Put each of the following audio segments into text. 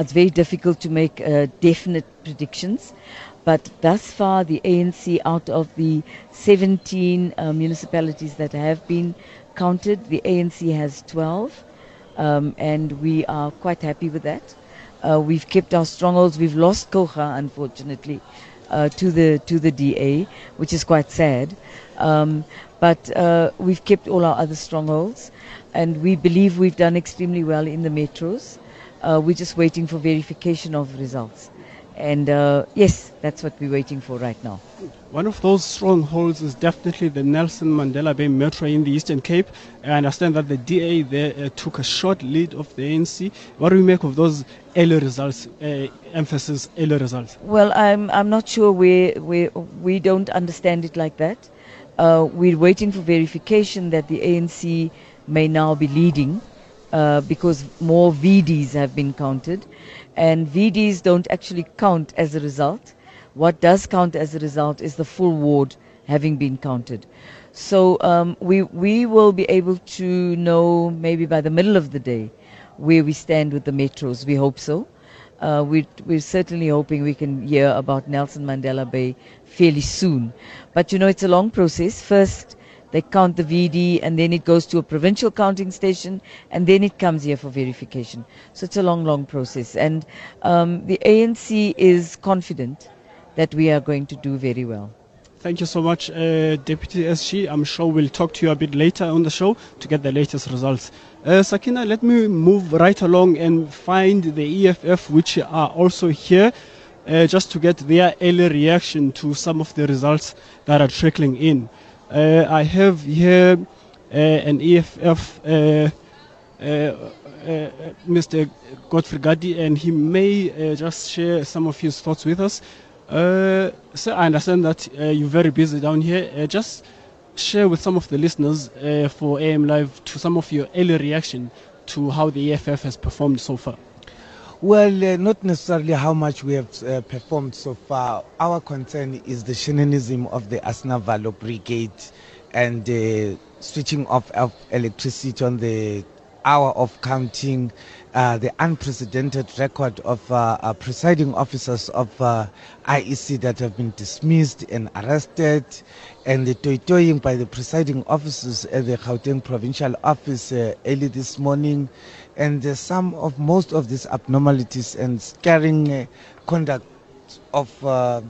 It's very difficult to make uh, definite predictions. But thus far, the ANC, out of the 17 uh, municipalities that have been counted, the ANC has 12, um, and we are quite happy with that. Uh, we've kept our strongholds. We've lost Kouga, unfortunately, uh, to the to the DA, which is quite sad. Um, but uh, we've kept all our other strongholds, and we believe we've done extremely well in the metros. Uh, we're just waiting for verification of results. And uh, yes, that's what we're waiting for right now. One of those strongholds is definitely the Nelson Mandela Bay Metro in the Eastern Cape. I understand that the DA there uh, took a short lead of the ANC. What do we make of those early results, uh, emphasis early results? Well, I'm, I'm not sure we, we, we don't understand it like that. Uh, we're waiting for verification that the ANC may now be leading uh, because more VDs have been counted. And VDs don't actually count as a result. What does count as a result is the full ward having been counted. So um, we, we will be able to know maybe by the middle of the day where we stand with the metros. We hope so. Uh, we, we're certainly hoping we can hear about Nelson Mandela Bay fairly soon. But you know, it's a long process. First, they count the VD and then it goes to a provincial counting station and then it comes here for verification. So it's a long, long process. And um, the ANC is confident that we are going to do very well. Thank you so much, uh, Deputy SG. I'm sure we'll talk to you a bit later on the show to get the latest results. Uh, Sakina, let me move right along and find the EFF, which are also here, uh, just to get their early reaction to some of the results that are trickling in. Uh, I have here uh, an EFF, uh, Mr. Godrich Gardee, and he may just share some of his thoughts with us. Uh, so I understand that uh, you're very busy down here. Uh, just share with some of the listeners for AM Live to some of your early reaction to how the EFF has performed so far. Well, uh, not necessarily how much we have uh, performed so far. Our concern is the shenaniganism of the Asnavalo Brigade and uh, switching off of electricity on the hour of counting, uh, the unprecedented record of uh, uh, presiding officers of IEC that have been dismissed and arrested, and the toy-toying by the presiding officers at the Gauteng provincial office early this morning and uh, some of most of these abnormalities and scaring uh, conduct of uh,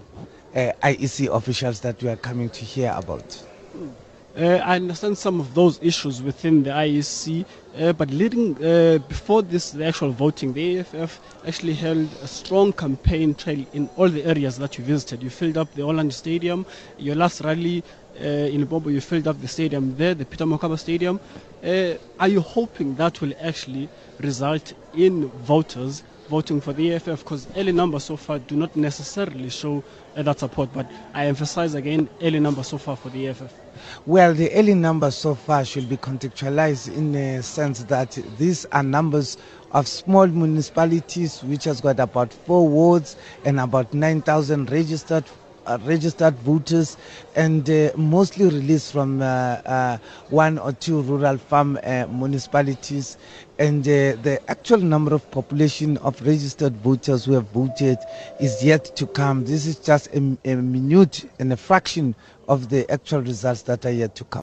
IEC officials that we are coming to hear about. Uh, I understand some of those issues within the IEC, uh, but leading uh, before this the actual voting, the EFF actually held a strong campaign trail in all the areas that you visited. You filled up the Orlando Stadium. Your last rally in Bobo, you filled up the stadium there, the Peter Mokaba Stadium. Uh, are you hoping that will actually result in voters voting for the EFF? Because early numbers so far do not necessarily show uh, that support, but I emphasize again early numbers so far for the EFF. Well, the early numbers so far should be contextualized in the sense that these are numbers of small municipalities which has got about four wards and about 9,000 registered registered voters and uh, mostly released from uh, uh one or two rural farm uh, municipalities. And uh, the actual number of population of registered voters who have voted is yet to come. This is just a, a minute and a fraction of the actual results that are yet to come.